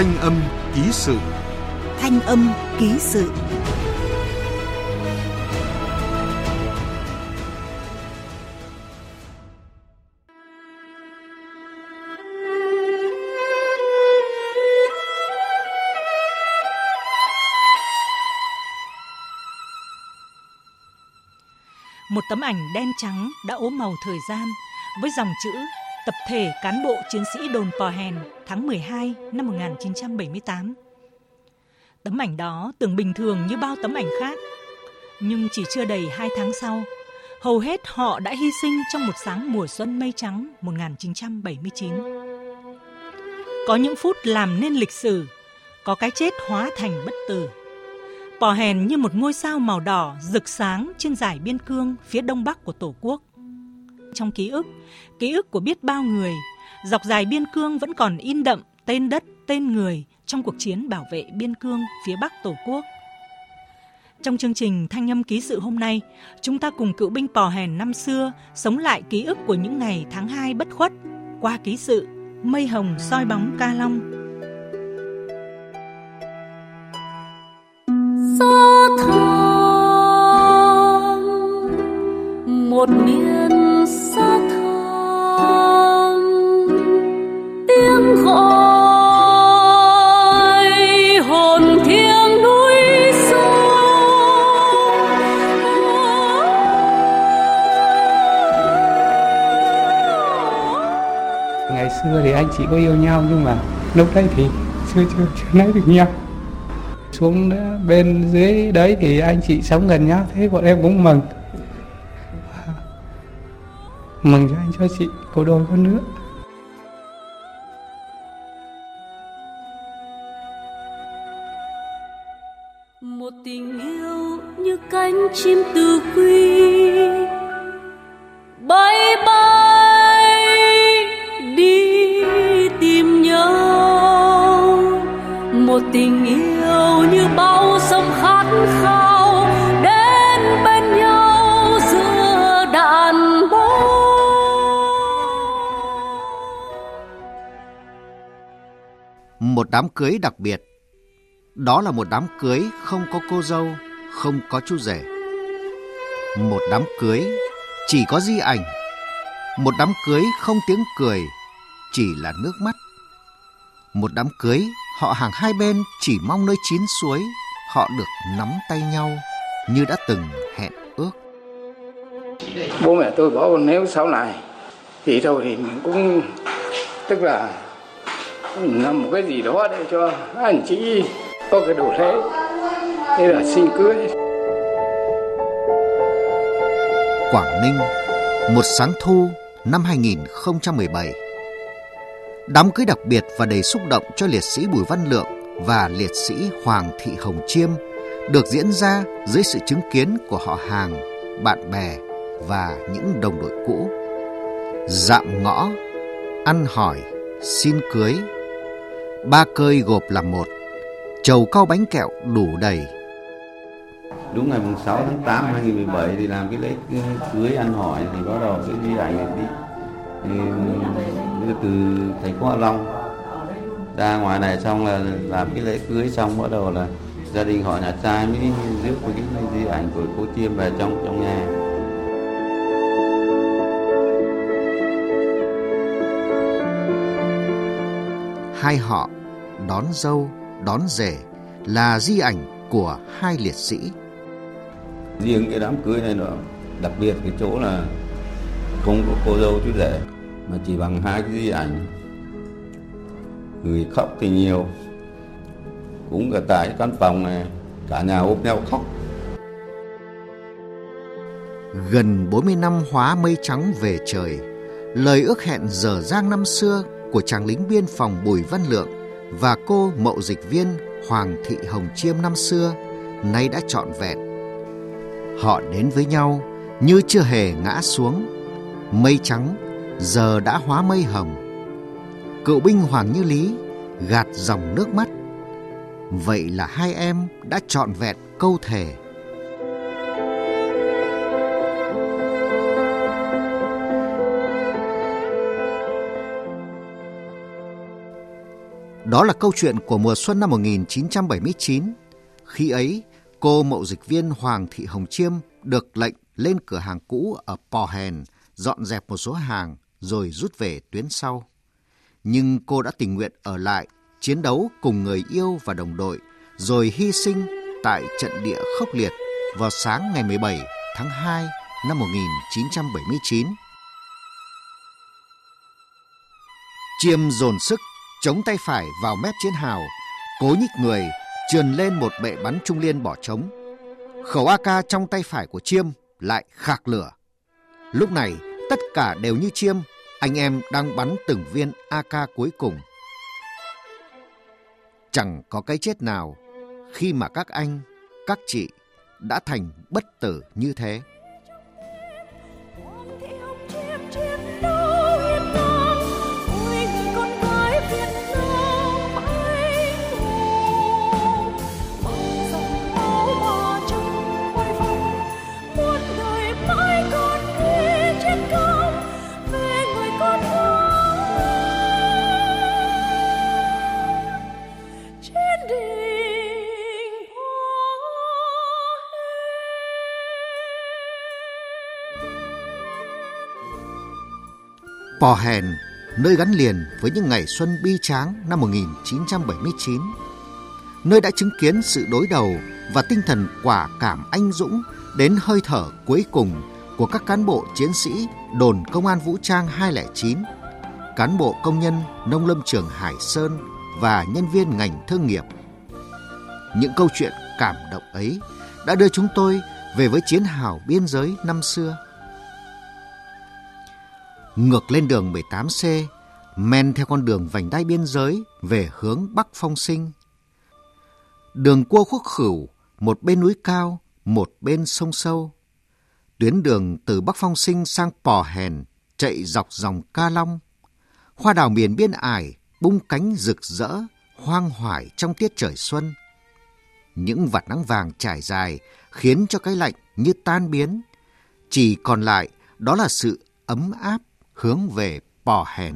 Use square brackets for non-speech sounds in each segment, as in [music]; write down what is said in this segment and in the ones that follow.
Thanh âm ký sự. Thanh âm ký sự. Một tấm ảnh đen trắng đã ốm màu thời gian với dòng chữ Tập thể cán bộ chiến sĩ đồn Pò Hèn tháng 12 năm 1978. Tấm ảnh đó tưởng bình thường như bao tấm ảnh khác, nhưng chỉ chưa đầy hai tháng sau, hầu hết họ đã hy sinh trong một sáng mùa xuân mây trắng 1979. Có những phút làm nên lịch sử, có cái chết hóa thành bất tử. Pò Hèn như một ngôi sao màu đỏ rực sáng trên dải biên cương phía đông bắc của Tổ quốc. Trong ký ức, ký ức của biết bao người, dọc dài biên cương vẫn còn in đậm tên đất, tên người trong cuộc chiến bảo vệ biên cương phía bắc Tổ quốc. Trong chương trình Thanh âm ký sự hôm nay, chúng ta cùng cựu binh Pò Hèn năm xưa sống lại ký ức của những ngày tháng 2 bất khuất qua ký sự Mây hồng soi bóng ca long gió thơm một miền ngày xưa thì anh chị có yêu nhau nhưng mà lúc đấy thì chưa chưa chưa lấy được nhau. Xuống bên dưới đấy thì anh chị sống gần nhau, thế bọn em cũng mừng mừng cho anh, cho chị có đôi con nữa. Một tình yêu như cánh chim từ quy. Bay bay, đi tìm nhau. Một tình yêu Một đám cưới đặc biệt. Đó là một đám cưới không có cô dâu, không có chú rể. Một đám cưới chỉ có di ảnh. Một đám cưới không tiếng cười, chỉ là nước mắt. Một đám cưới họ hàng hai bên chỉ mong nơi chín suối họ được nắm tay nhau như đã từng hẹn ước. bố mẹ tôi bảo nếu sau này thì thôi thì mình cũng tức là làm một cái gì đó để cho anh chị có cái đồ lễ thế là xin cưới Quảng Ninh, một sáng thu năm 2017. Đám cưới đặc biệt và đầy xúc động cho liệt sĩ Bùi Văn Lượng và liệt sĩ Hoàng Thị Hồng Chiêm được diễn ra dưới sự chứng kiến của họ hàng, bạn bè và những đồng đội cũ. Dạm ngõ, ăn hỏi, xin cưới. Ba cơi gộp làm một, chầu cao bánh kẹo đủ đầy. đúng ngày 6 tháng 8 năm 2017 thì làm cái lễ cưới ăn hỏi thì bắt đầu cái di ảnh này đi thì, ừ, từ thành phố Hạ Long ra ngoài này xong là làm cái lễ cưới xong bắt đầu là gia đình họ nhà trai mới rước cái di ảnh của cô Chiêm về trong trong nhà hai họ đón dâu đón rể là di ảnh của hai liệt sĩ. Riêng cái đám cưới này nó đặc biệt cái chỗ là không có cô dâu chú rể mà chỉ bằng hai cái di ảnh. Người khóc thì nhiều cũng cả tại căn phòng này cả nhà ôm nhau khóc. Gần 40 năm hóa mây trắng về trời lời ước hẹn dở dang năm xưa của chàng lính biên phòng Bùi Văn Lượng và cô mậu dịch viên Hoàng Thị Hồng Chiêm năm xưa, nay đã trọn vẹn. Họ đến với nhau như chưa hề ngã xuống. Mây trắng, giờ đã hóa mây hồng. Cựu binh Hoàng Như Lý gạt dòng nước mắt. Vậy là hai em đã trọn vẹn câu thề. Đó là câu chuyện của mùa xuân năm 1979. Khi ấy, cô mậu dịch viên Hoàng Thị Hồng Chiêm được lệnh lên cửa hàng cũ ở Pò Hèn, dọn dẹp một số hàng rồi rút về tuyến sau. Nhưng cô đã tình nguyện ở lại, chiến đấu cùng người yêu và đồng đội, rồi hy sinh tại trận địa khốc liệt vào sáng ngày 17 tháng 2 năm 1979. Chiêm dồn sức chống tay phải vào mép chiến hào, cố nhích người, trườn lên một bệ bắn trung liên bỏ trống. Khẩu AK trong tay phải của Chiêm lại khạc lửa. Lúc này, tất cả đều như Chiêm, anh em đang bắn từng viên AK cuối cùng. Chẳng có cái chết nào khi mà các anh, các chị đã thành bất tử như thế. Pò Hèn, nơi gắn liền với những ngày xuân bi tráng năm 1979. Nơi đã chứng kiến sự đối đầu và tinh thần quả cảm anh dũng đến hơi thở cuối cùng của các cán bộ chiến sĩ đồn công an vũ trang 209, cán bộ công nhân nông lâm trường Hải Sơn và nhân viên ngành thương nghiệp. Những câu chuyện cảm động ấy đã đưa chúng tôi về với chiến hào biên giới năm xưa ngược lên đường 18C, men theo con đường vành đai biên giới về hướng Bắc Phong Sinh. Đường cua khúc khửu, một bên núi cao, một bên sông sâu. Tuyến đường từ Bắc Phong Sinh sang Pò Hèn chạy dọc dòng Ca Long. Hoa đào miền biên ải bung cánh rực rỡ, hoang hoải trong tiết trời xuân. Những vạt nắng vàng trải dài khiến cho cái lạnh như tan biến. Chỉ còn lại đó là sự ấm áp hướng về Pò Hèn.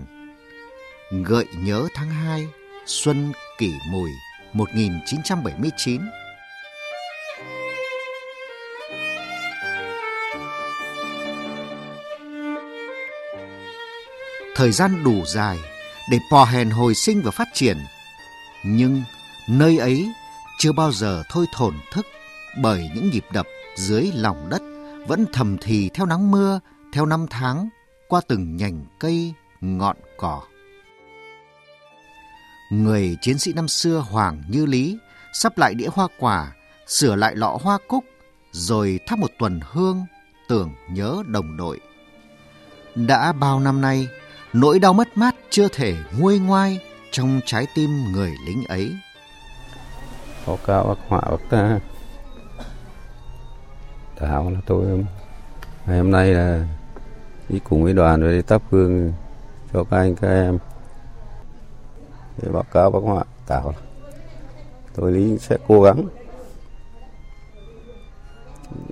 Gợi nhớ tháng 2, Xuân Kỷ Mùi 1979. Thời gian đủ dài để Pò Hèn hồi sinh và phát triển. Nhưng nơi ấy chưa bao giờ thôi thổn thức bởi những nhịp đập dưới lòng đất vẫn thầm thì theo nắng mưa, theo năm tháng qua từng nhành cây, ngọn cỏ. Người chiến sĩ năm xưa Hoàng Như Lý sắp lại đĩa hoa quả, sửa lại lọ hoa cúc, rồi thắp một tuần hương, tưởng nhớ đồng đội. Đã bao năm nay, nỗi đau mất mát chưa thể nguôi ngoai trong trái tim người lính ấy. Có cao bác họa bác ta. Thảo là tôi ngày hôm nay là đi cùng với đoàn rồi đi thắp hương cho các anh, các em. Để báo cáo bác họa tạo tôi lý sẽ cố gắng.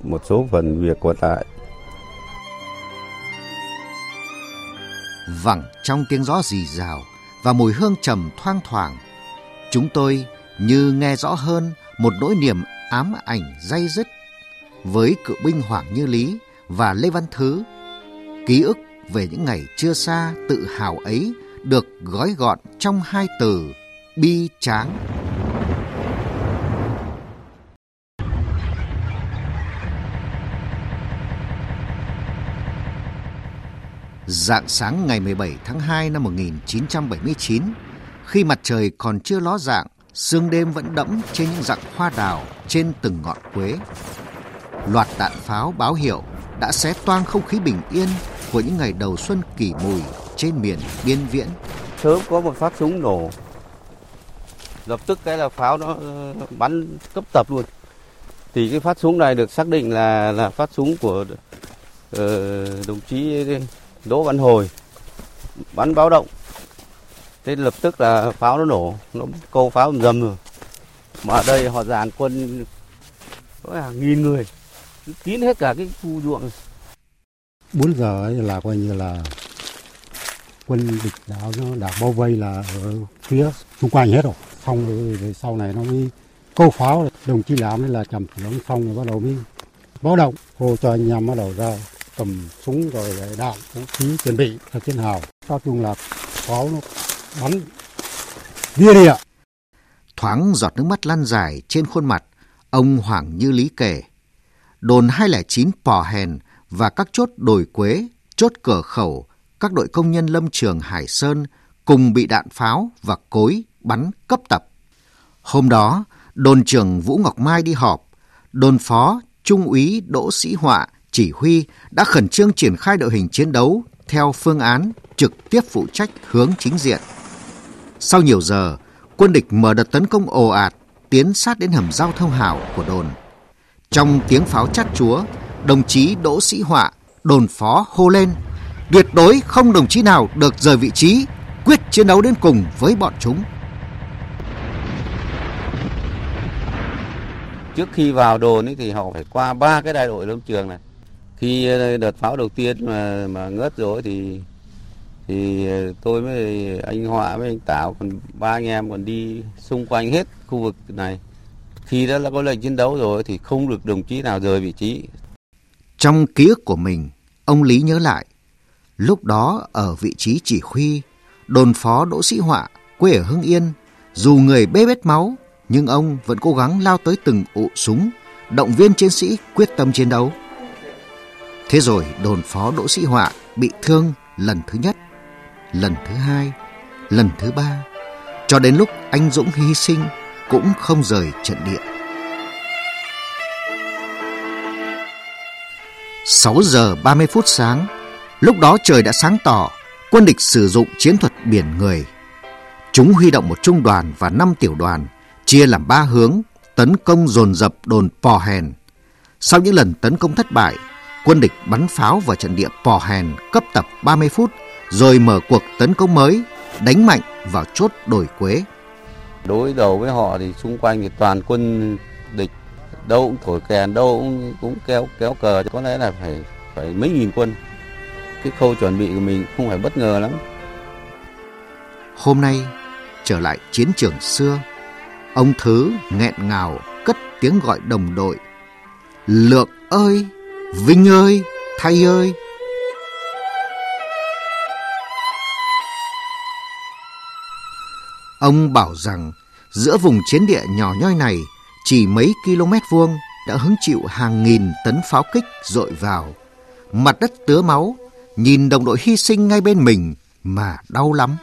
Một số phần việc còn lại. Vẳng trong tiếng gió rì rào và mùi hương trầm thoang thoảng, chúng tôi như nghe rõ hơn một nỗi niềm ám ảnh day dứt với cựu binh Hoàng Như Lý và Lê Văn Thứ. Ký ức về những ngày chưa xa tự hào ấy được gói gọn trong hai từ bi tráng. Dạng sáng ngày 17 tháng 2 năm 1979, khi mặt trời còn chưa ló dạng, sương đêm vẫn đẫm trên những dạng hoa đào trên từng ngọn quế. Loạt đạn pháo báo hiệu đã xé toang không khí bình yên của những ngày đầu xuân kỷ mùi trên miền biên viễn. Sớm có một phát súng nổ, lập tức cái là pháo nó ờ, bắn cấp tập luôn. Thì cái phát súng này được xác định là là phát súng của uh, đồng chí Đỗ Văn Hồi bắn báo động. Thế lập tức là pháo nó nổ, nó câu pháo dầm rồi. Mà ở đây họ dàn quân có hàng nghìn người, kín hết cả cái khu ruộng. 4 giờ ấy là coi như là quân địch đã nó đã bao vây là ở phía xung quanh hết rồi. Xong rồi, rồi sau này nó mới câu pháo đồng chí làm là trầm xuống xong rồi bắt đầu mới báo động. Hô cho anh em bắt đầu ra cầm súng rồi đạn vũ khí chuẩn bị cho chiến hào. Nói chung là pháo nó bắn đi liền thoáng giọt nước mắt lăn dài trên khuôn mặt ông Hoàng Như Lý kể đồn 209 Pò Hèn và các chốt đồi quế chốt cửa khẩu các đội công nhân lâm trường Hải Sơn cùng bị đạn pháo và cối bắn cấp tập. Hôm đó, đồn trưởng Vũ Ngọc Mai đi họp, đồn phó Trung úy Đỗ Sĩ Họa chỉ huy đã khẩn trương triển khai đội hình chiến đấu theo phương án trực tiếp phụ trách hướng chính diện. Sau nhiều giờ, quân địch mở đợt tấn công ồ ạt tiến sát đến hầm giao thông hảo của đồn. Trong tiếng pháo chát chúa, đồng chí Đỗ Sĩ Họa, đồn phó hô lên tuyệt đối không đồng chí nào được rời vị trí, quyết chiến đấu đến cùng với bọn chúng. Trước khi vào đồn ấy thì họ phải qua ba cái đại đội lâm trường này. Khi ờ, đợt pháo đầu tiên mà mà ngớt rồi thì thì ờ, tôi với anh Họa với anh Tảo còn ba anh em còn đi xung quanh hết khu vực này. Khi đó là có lệnh chiến đấu rồi thì không được đồng chí nào rời vị trí. Trong ký ức của mình, ông Lý nhớ lại Lúc đó ở vị trí chỉ huy, đồn phó Đỗ Sĩ Họa, quê ở Hưng Yên, dù người bê bết máu, nhưng ông vẫn cố gắng lao tới từng ụ súng, động viên chiến sĩ quyết tâm chiến đấu. Thế rồi đồn phó Đỗ Sĩ Họa bị thương lần thứ nhất, lần thứ hai, lần thứ ba, cho đến lúc anh Dũng hy sinh cũng không rời trận địa. 6 giờ 30 phút sáng, Lúc đó trời đã sáng tỏ, quân địch sử dụng chiến thuật biển người. Chúng huy động một trung đoàn và năm tiểu đoàn, chia làm ba hướng, tấn công dồn dập đồn Pò Hèn. Sau những lần tấn công thất bại, quân địch bắn pháo vào trận địa Pò Hèn cấp tập 30 phút, rồi mở cuộc tấn công mới, đánh mạnh vào chốt đồi Quế. Đối đầu với họ thì xung quanh thì toàn quân địch, đâu cũng thổi kèn, đâu cũng, cũng kéo kéo cờ, có lẽ là phải phải mấy nghìn quân cái khâu chuẩn bị của mình không phải bất ngờ lắm. Hôm nay trở lại chiến trường xưa, ông Thứ nghẹn ngào cất tiếng gọi đồng đội. Lượng ơi, Vinh ơi, Thay ơi. Ông bảo rằng giữa vùng chiến địa nhỏ nhoi này chỉ mấy km vuông đã hứng chịu hàng nghìn tấn pháo kích dội vào. Mặt đất tứa máu nhìn đồng đội hy sinh ngay bên mình mà đau lắm.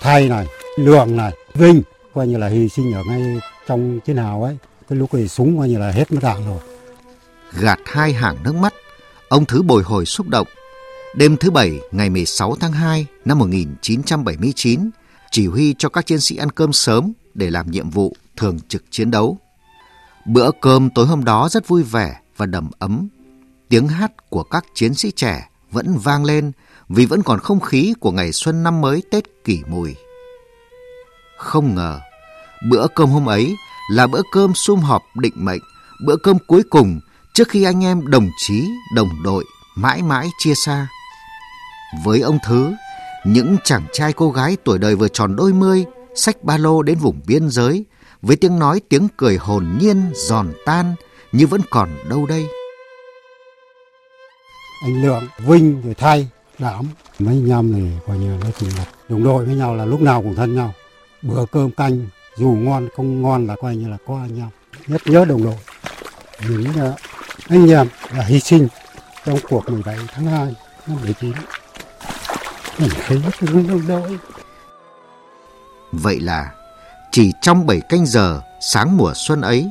Thay này, Lượng này, Vinh, coi như là hy sinh ở ngay trong chiến hào ấy. Cái lúc ấy súng coi như là hết mất đạn rồi. Gạt hai hàng nước mắt, ông Thứ bồi hồi xúc động. Đêm thứ Bảy ngày 16 tháng 2 năm 1979, chỉ huy cho các chiến sĩ ăn cơm sớm để làm nhiệm vụ thường trực chiến đấu. Bữa cơm tối hôm đó rất vui vẻ và đầm ấm tiếng hát của các chiến sĩ trẻ vẫn vang lên vì vẫn còn không khí của ngày xuân năm mới Tết kỷ mùi. Không ngờ, bữa cơm hôm ấy là bữa cơm sum họp định mệnh, bữa cơm cuối cùng trước khi anh em đồng chí, đồng đội mãi mãi chia xa. Với ông Thứ, những chàng trai cô gái tuổi đời vừa tròn đôi mươi, xách ba lô đến vùng biên giới, với tiếng nói tiếng cười hồn nhiên, giòn tan, như vẫn còn đâu đây anh Lượng, Vinh rồi Thay, Đảm. Mấy anh em này coi như nói chung là đồng đội với nhau là lúc nào cũng thân nhau. Bữa cơm canh dù ngon không ngon là coi như là có anh em. Nhất nhớ đồng đội. Những ờ, anh em là hy sinh trong cuộc 17 tháng 2 năm 19. Mình thấy rất đồng đội. Vậy là chỉ trong 7 canh giờ sáng mùa xuân ấy,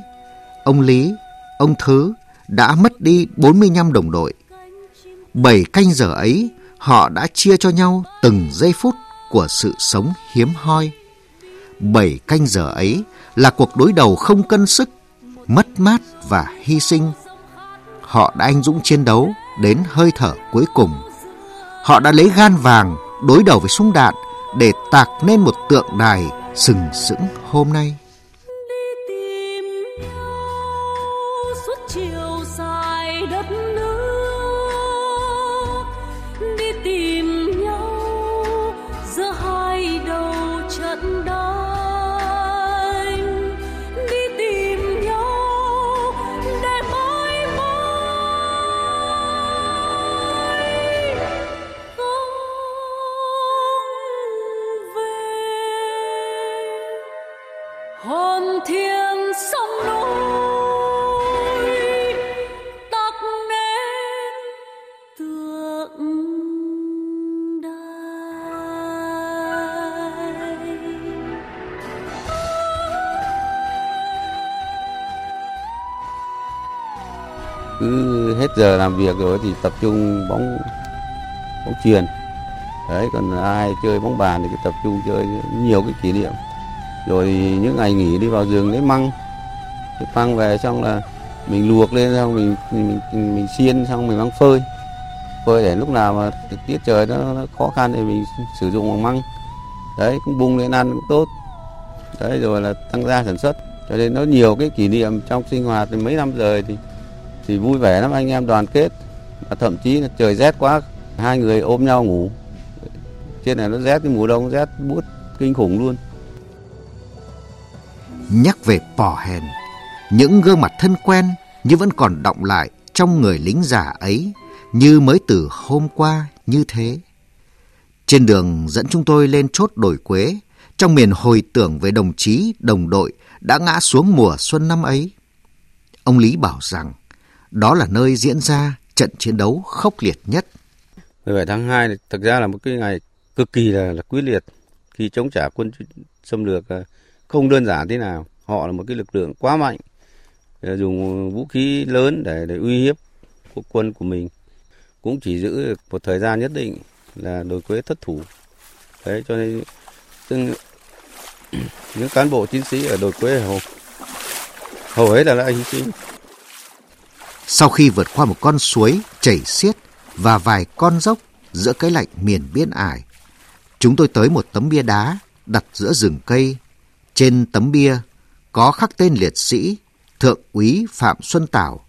ông Lý, ông Thứ đã mất đi 45 đồng đội Bảy canh giờ ấy, họ đã chia cho nhau từng giây phút của sự sống hiếm hoi. Bảy canh giờ ấy là cuộc đối đầu không cân sức, mất mát và hy sinh. Họ đã anh dũng chiến đấu đến hơi thở cuối cùng. Họ đã lấy gan vàng đối đầu với súng đạn để tạc nên một tượng đài sừng sững hôm nay. Hết giờ làm việc rồi thì tập trung bóng bóng truyền đấy còn ai chơi bóng bàn thì tập trung chơi nhiều cái kỷ niệm. Rồi những ngày nghỉ đi vào giường lấy măng. Cái măng về xong là mình luộc lên xong mình mình mình, mình xiên xong mình mang phơi. Phơi để lúc nào mà tiết trời nó, nó khó khăn thì mình sử dụng bằng măng. Đấy cũng bung lên ăn cũng tốt. Đấy rồi là tăng gia sản xuất. Cho nên nó nhiều cái kỷ niệm trong sinh hoạt thì mấy năm rồi thì thì vui vẻ lắm anh em đoàn kết và thậm chí là trời rét quá hai người ôm nhau ngủ trên này nó rét cái mùa đông rét buốt kinh khủng luôn Nhắc về Pò Hèn, những gương mặt thân quen như vẫn còn động lại trong người lính già ấy như mới từ hôm qua như thế. Trên đường dẫn chúng tôi lên chốt đồi Quế, trong miền hồi tưởng về đồng chí, đồng đội đã ngã xuống mùa xuân năm ấy. Ông Lý bảo rằng đó là nơi diễn ra trận chiến đấu khốc liệt nhất. 17 tháng 2 này, thực ra là một cái ngày cực kỳ là, là quyết liệt khi chống trả quân xâm lược à, không đơn giản thế nào. Họ là một cái lực lượng quá mạnh, à, dùng vũ khí lớn để để uy hiếp quốc quân của mình. Cũng chỉ giữ được một thời gian nhất định là đồi quế thất thủ. Đấy cho nên từng [clears throat] những cán bộ chiến sĩ ở đồi quế hầu hầu hết là đã hy sinh. Sau khi vượt qua một con suối chảy xiết và vài con dốc giữa cái lạnh miền biên ải, chúng tôi tới một tấm bia đá đặt giữa rừng cây. Trên tấm bia có khắc tên liệt sĩ Thượng úy Phạm Xuân Tảo.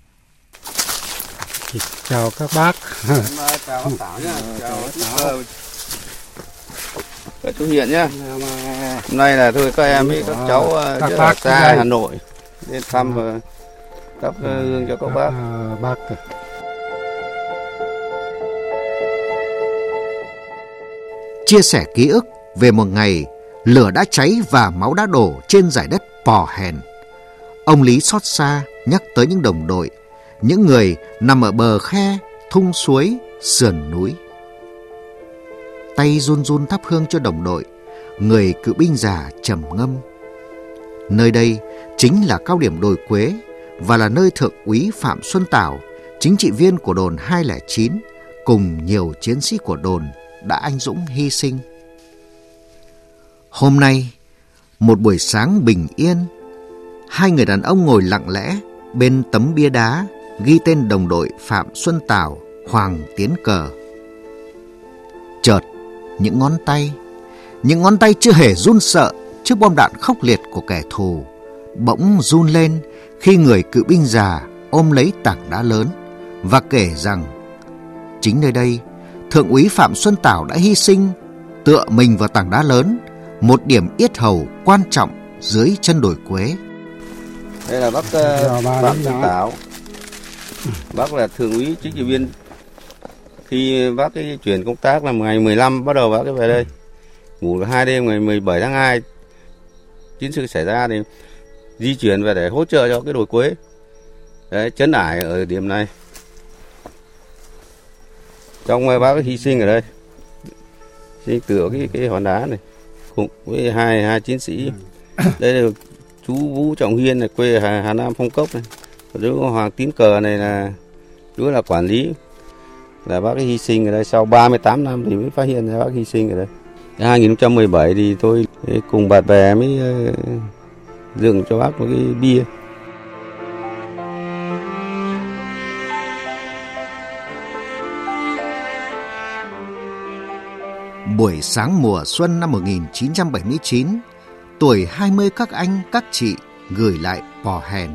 chào các bác Chào bác Tảo nhá. Chào Các chú Hiện nhá. Hôm nay là thôi các em với các cháu ờ, Các rất bác là xa. Hà Nội đến thăm và thắp hương cho các bác. À, bác chia sẻ ký ức về một ngày lửa đã cháy và máu đã đổ trên giải đất Pò Hèn. Ông Lý xót xa nhắc tới những đồng đội, những người nằm ở bờ khe, thung suối, sườn núi. Tay run run thắp hương cho đồng đội, người cựu binh già trầm ngâm. Nơi đây chính là cao điểm đồi Quế và là nơi thượng úy Phạm Xuân Tảo, chính trị viên của đồn 209, cùng nhiều chiến sĩ của đồn đã anh dũng hy sinh. Hôm nay, một buổi sáng bình yên, hai người đàn ông ngồi lặng lẽ bên tấm bia đá ghi tên đồng đội Phạm Xuân Tảo, Hoàng Tiến Cờ. Chợt, những ngón tay, những ngón tay chưa hề run sợ trước bom đạn khốc liệt của kẻ thù, bỗng run lên khi người cựu binh già ôm lấy tảng đá lớn và kể rằng chính nơi đây Thượng úy Phạm Xuân Tảo đã hy sinh tựa mình vào tảng đá lớn, một điểm yết hầu quan trọng dưới chân đồi Quế. Đây là bác ờ, Phạm Xuân. Tảo. Bác là thượng úy chính trị viên. Khi bác cái chuyển công tác là ngày 15 bắt đầu bác cái về đây. Ngủ hai đêm ngày 17 tháng 2 chiến sự xảy ra thì di chuyển về để hỗ trợ cho cái đồi quế. Đấy, chấn ải ở điểm này. Trong bác hy sinh ở đây. Sinh từ cái cái hòn đá này cùng với hai hai chiến sĩ. Đây là chú Vũ Trọng Hiên này quê Hà, Hà Nam Phong Cốc này. Chú Hoàng Tín Cờ này là chú là quản lý là bác hy sinh ở đây sau 38 năm thì mới phát hiện ra bác hy sinh ở đây. Năm 2017 thì tôi cùng bạn bè mới dường cho bác một cái bia. Buổi sáng mùa xuân năm 1979, tuổi 20 các anh, các chị gửi lại Pò Hèn.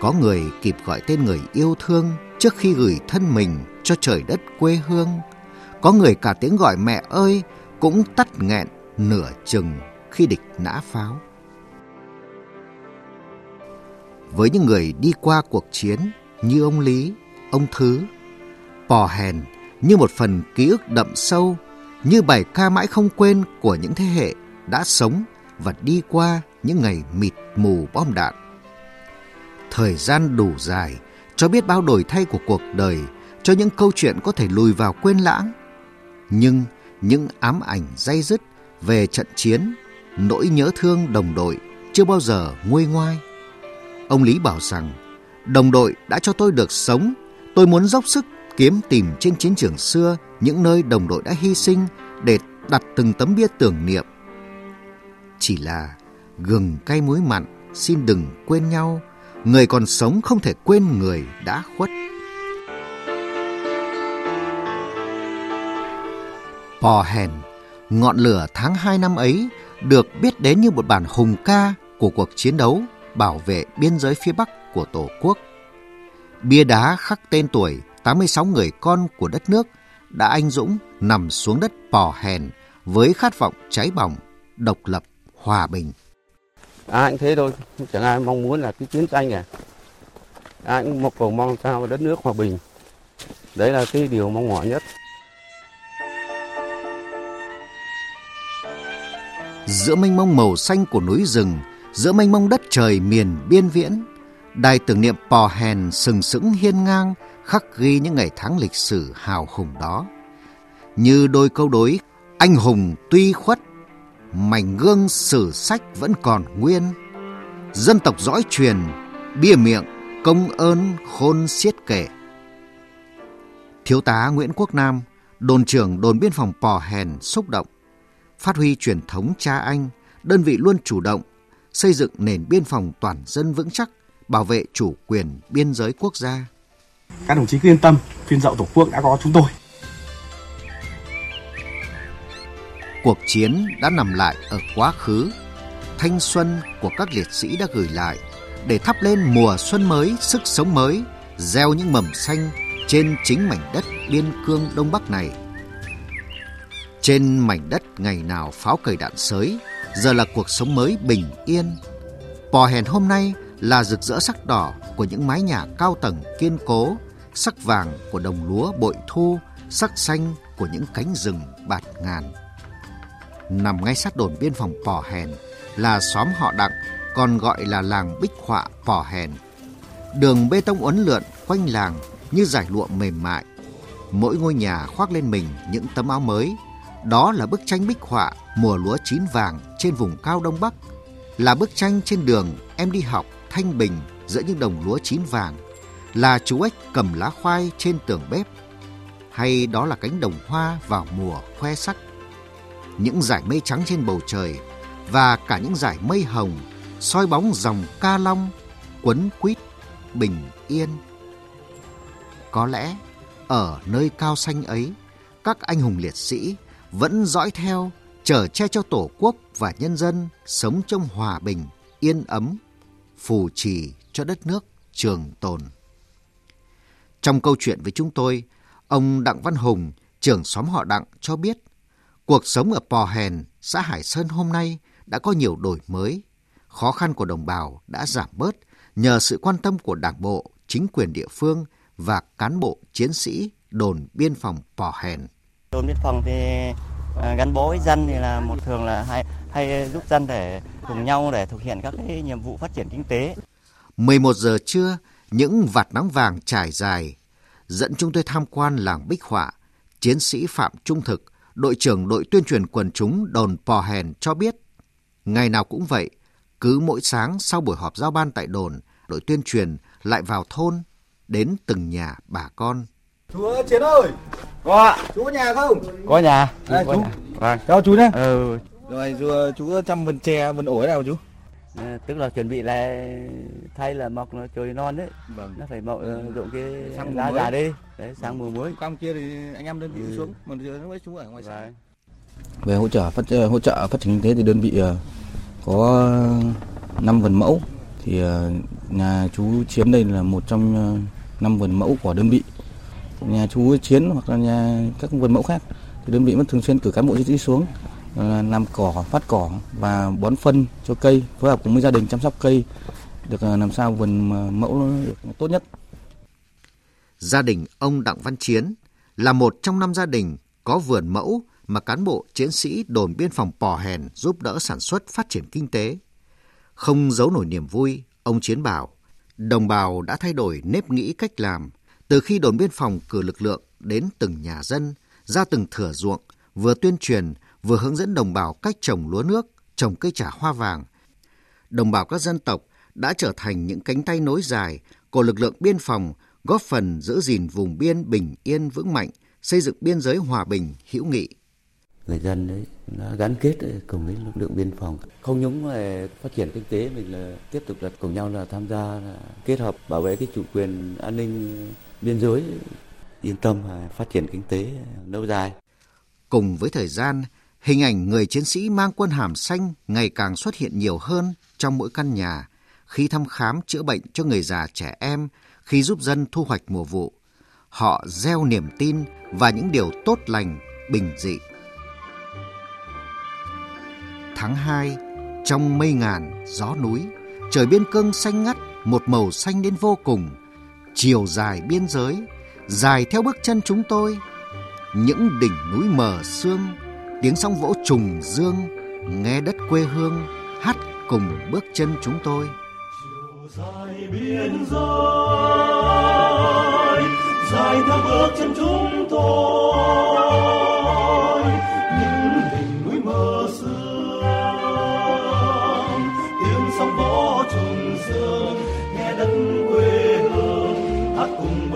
Có người kịp gọi tên người yêu thương trước khi gửi thân mình cho trời đất quê hương. Có người cả tiếng gọi mẹ ơi cũng tắt nghẹn nửa chừng khi địch nã pháo. Với những người đi qua cuộc chiến như ông Lý, ông Thứ, Pò Hèn như một phần ký ức đậm sâu, như bài ca mãi không quên của những thế hệ đã sống và đi qua những ngày mịt mù bom đạn. Thời gian đủ dài cho biết bao đổi thay của cuộc đời, cho những câu chuyện có thể lùi vào quên lãng. Nhưng những ám ảnh dây dứt về trận chiến, nỗi nhớ thương đồng đội chưa bao giờ nguôi ngoai. Ông Lý bảo rằng Đồng đội đã cho tôi được sống, tôi muốn dốc sức kiếm tìm trên chiến trường xưa những nơi đồng đội đã hy sinh để đặt từng tấm bia tưởng niệm. Chỉ là gừng cay muối mặn, xin đừng quên nhau, người còn sống không thể quên người đã khuất. Pò hèn, ngọn lửa tháng 2 năm ấy được biết đến như một bản hùng ca của cuộc chiến đấu bảo vệ biên giới phía Bắc của Tổ quốc. Bia đá khắc tên tuổi 86 người con của đất nước đã anh dũng nằm xuống đất pò hèn với khát vọng cháy bỏng, độc lập, hòa bình. Ai cũng thế thôi, chẳng ai mong muốn là cái chiến tranh à. Ai cũng một cầu mong sao đất nước hòa bình. Đấy là cái điều mong mỏi nhất. Giữa mênh mông màu xanh của núi rừng, giữa mênh mông đất trời miền biên viễn, đài tưởng niệm Pò Hèn sừng sững hiên ngang khắc ghi những ngày tháng lịch sử hào hùng đó. Như đôi câu đối, anh hùng tuy khuất, mảnh gương sử sách vẫn còn nguyên. Dân tộc dõi truyền, bia miệng, công ơn khôn xiết kể. Thiếu tá Nguyễn Quốc Nam, đồn trưởng đồn biên phòng Pò Hèn xúc động. Phát huy truyền thống cha anh, đơn vị luôn chủ động xây dựng nền biên phòng toàn dân vững chắc, bảo vệ chủ quyền biên giới quốc gia. Các đồng chí cứ yên tâm, phiên dậu Tổ quốc đã có chúng tôi. Cuộc chiến đã nằm lại ở quá khứ. Thanh xuân của các liệt sĩ đã gửi lại để thắp lên mùa xuân mới, sức sống mới, gieo những mầm xanh trên chính mảnh đất biên cương Đông Bắc này. Trên mảnh đất ngày nào pháo cầy đạn sới, giờ là cuộc sống mới bình yên. Pò hèn hôm nay là rực rỡ sắc đỏ của những mái nhà cao tầng kiên cố, sắc vàng của đồng lúa bội thu, sắc xanh của những cánh rừng bạt ngàn. Nằm ngay sát đồn biên phòng Pò Hèn là xóm họ Đặng, còn gọi là làng Bích Họa Pò Hèn. Đường bê tông uốn lượn quanh làng như giải lụa mềm mại. Mỗi ngôi nhà khoác lên mình những tấm áo mới. Đó là bức tranh bích họa mùa lúa chín vàng trên vùng cao Đông Bắc. Là bức tranh trên đường em đi học thanh bình giữa những đồng lúa chín vàng. Là chú ếch cầm lá khoai trên tường bếp. Hay đó là cánh đồng hoa vào mùa khoe sắc. Những dải mây trắng trên bầu trời và cả những dải mây hồng soi bóng dòng ca long quấn quýt bình yên có lẽ ở nơi cao xanh ấy, các anh hùng liệt sĩ vẫn dõi theo, chở che cho Tổ quốc và nhân dân sống trong hòa bình, yên ấm, phù trì cho đất nước trường tồn. Trong câu chuyện với chúng tôi, ông Đặng Văn Hùng, trưởng xóm họ Đặng cho biết, cuộc sống ở Pò Hèn, xã Hải Sơn hôm nay đã có nhiều đổi mới. Khó khăn của đồng bào đã giảm bớt nhờ sự quan tâm của đảng bộ, chính quyền địa phương và cán bộ chiến sĩ đồn biên phòng Pò Hèn. Đồn biên phòng thì Ờ, gắn bó với dân thì là một thường là hay hay giúp dân để cùng nhau để thực hiện các cái nhiệm vụ phát triển kinh tế. 11 giờ trưa, những vạt nắng vàng trải dài dẫn chúng tôi tham quan làng Bích Họa. Chiến sĩ Phạm Trung Thực, đội trưởng đội tuyên truyền quần chúng đồn Pò Hèn cho biết, ngày nào cũng vậy, cứ mỗi sáng sau buổi họp giao ban tại đồn, đội tuyên truyền lại vào thôn đến từng nhà bà con. Chú Chiến ơi, Có ạ. chú có nhà không? Có nhà. À, có chú. nhà. Vâng. Chào chú nhé. Ừ. Rồi chú, chú chăm vườn chè, vườn ổi nào chú? À, Tức là chuẩn bị là thay là mọc nó trời non đấy. Vâng. Nó phải mọc ờ, dụng cái Sang lá già đi. Đấy, sang mùa mới. Cam kia thì anh em đơn vị Ừ. xuống, mà lúc ấy chú ở ngoài xã. Vâng. về hỗ trợ phát hỗ trợ phát triển kinh tế thì đơn vị ờ, có 5 vườn mẫu thì ờ, nhà chú Chiến đây là một trong ờ, năm vườn mẫu của đơn vị nhà chú Chiến hoặc là nhà các vườn mẫu khác thì đơn vị vẫn thường xuyên cử cán bộ chiến sĩ xuống làm cỏ phát cỏ và bón phân cho cây phối hợp cùng với gia đình chăm sóc cây được à, làm sao vườn à, mẫu được tốt nhất Gia đình ông Đặng Văn Chiến là một trong năm gia đình có vườn mẫu mà cán bộ chiến sĩ đồn biên phòng Pò Hèn giúp đỡ sản xuất phát triển kinh tế. Không giấu nổi niềm vui, ông Chiến bảo, đồng bào đã thay đổi nếp nghĩ cách làm từ khi đồn biên phòng cử lực lượng đến từng nhà dân, ra từng thửa ruộng, vừa tuyên truyền, vừa hướng dẫn đồng bào cách trồng lúa nước, trồng cây trà hoa vàng. Đồng bào các dân tộc đã trở thành những cánh tay nối dài, của lực lượng biên phòng góp phần giữ gìn vùng biên bình yên vững mạnh, xây dựng biên giới hòa bình, hữu nghị. Người dân đấy đã gắn kết cùng với lực lượng biên phòng, không những là phát triển kinh tế mình là tiếp tục là cùng nhau là tham gia là kết hợp bảo vệ cái chủ quyền an ninh biên giới, yên tâm phát triển kinh tế lâu dài. Cùng với thời gian, hình ảnh người chiến sĩ mang quân hàm xanh ngày càng xuất hiện nhiều hơn trong mỗi căn nhà, khi thăm khám chữa bệnh cho người già trẻ em, khi giúp dân thu hoạch mùa vụ. Họ gieo niềm tin và những điều tốt lành, bình dị. Tháng 2, trong mây ngàn, gió núi, trời biên cương xanh ngắt, một màu xanh đến vô cùng. Chiều dài biên giới, dài theo bước chân chúng tôi. Những đỉnh núi mờ sương, tiếng sóng vỗ trùng dương, nghe đất quê hương hát cùng bước chân chúng tôi dài biên giới dài theo bước chân chúng tôi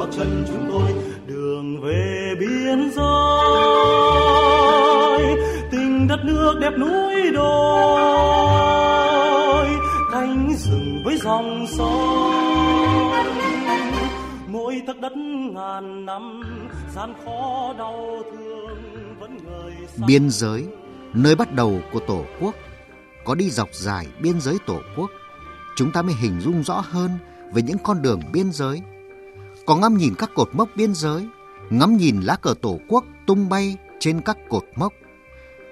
hát bước chân chúng tôi, đường về biên giới. Tình đất nước đẹp núi đồi cánh rừng với dòng sông. Mỗi tấc đất ngàn năm, gian khó đau thương vẫn người biên giới, nơi bắt đầu của tổ quốc, có đi dọc dài biên giới tổ quốc. Chúng ta mới hình dung rõ hơn về những con đường biên giới có ngắm nhìn các cột mốc biên giới ngắm nhìn lá cờ tổ quốc tung bay trên các cột mốc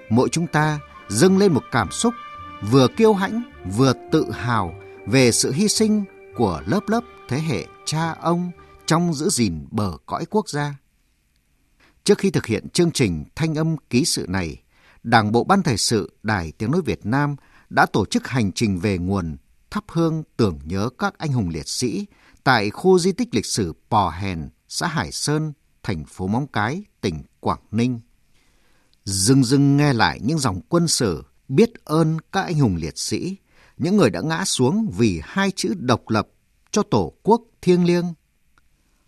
mỗi chúng ta dâng lên một cảm xúc vừa kiêu hãnh vừa tự hào về sự hy sinh của lớp lớp thế hệ cha ông trong giữ gìn bờ cõi quốc gia. Trước khi thực hiện chương trình thanh âm ký sự này, Đảng bộ Ban Thời sự Đài Tiếng Nói Việt Nam đã tổ chức hành trình về nguồn thắp hương tưởng nhớ các anh hùng liệt sĩ tại khu di tích lịch sử Pò Hèn, xã Hải Sơn, thành phố Móng Cái, tỉnh Quảng Ninh. Dưng dưng nghe lại những dòng quân sử biết ơn các anh hùng liệt sĩ, những người đã ngã xuống vì hai chữ độc lập cho Tổ quốc thiêng liêng.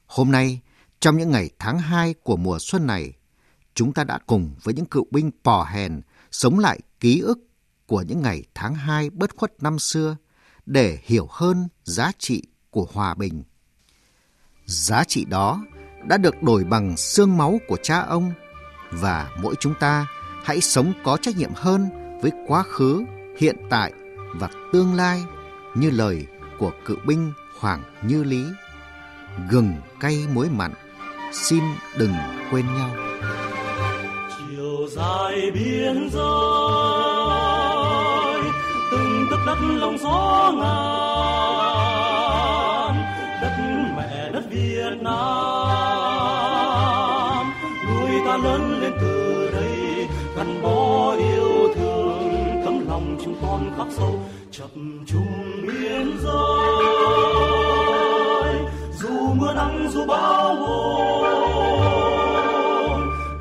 Hôm nay, trong những ngày tháng 2 của mùa xuân này, chúng ta đã cùng với những cựu binh pò hèn sống lại ký ức của những ngày tháng 2 bất khuất năm xưa để hiểu hơn giá trị của hòa bình. Giá trị đó đã được đổi bằng xương máu của cha ông và mỗi chúng ta hãy sống có trách nhiệm hơn với quá khứ, hiện tại và tương lai như lời của cựu binh Hoàng Như Lý. Gừng cay muối mặn, xin đừng quên nhau. Chiều dài biên giới, từng tấc đất lòng gió ngàn, ta lớn lên từ đây, gắn bó yêu thương, tấm lòng chúng con khắc sâu, chập chung biên giới, dù mưa nắng dù bão buồn,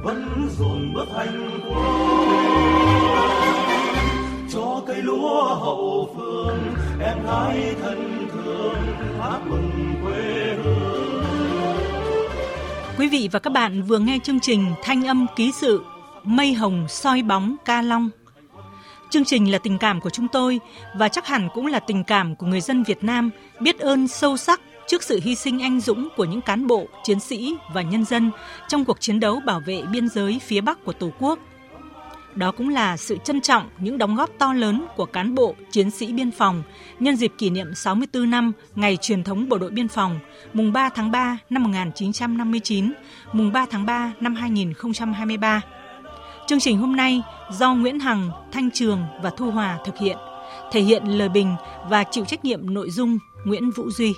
vẫn dồn bước hành quân cho cây lúa hậu phương em gái thân thương hát mừng quê hương Quý vị và các bạn vừa nghe chương trình Thanh âm ký sự Mây hồng soi bóng ca long. Chương trình là tình cảm của chúng tôi và chắc hẳn cũng là tình cảm của người dân Việt Nam biết ơn sâu sắc trước sự hy sinh anh dũng của những cán bộ, chiến sĩ và nhân dân trong cuộc chiến đấu bảo vệ biên giới phía Bắc của Tổ quốc. Đó cũng là sự trân trọng những đóng góp to lớn của cán bộ, chiến sĩ biên phòng nhân dịp kỷ niệm 64 năm ngày truyền thống Bộ đội Biên phòng, mùng 3 tháng 3 năm 1959, mùng 3 tháng 3 năm 2023. Chương trình hôm nay do Nguyễn Hằng, Thanh Trường và Thu Hòa thực hiện, thể hiện lời bình và chịu trách nhiệm nội dung Nguyễn Vũ Duy.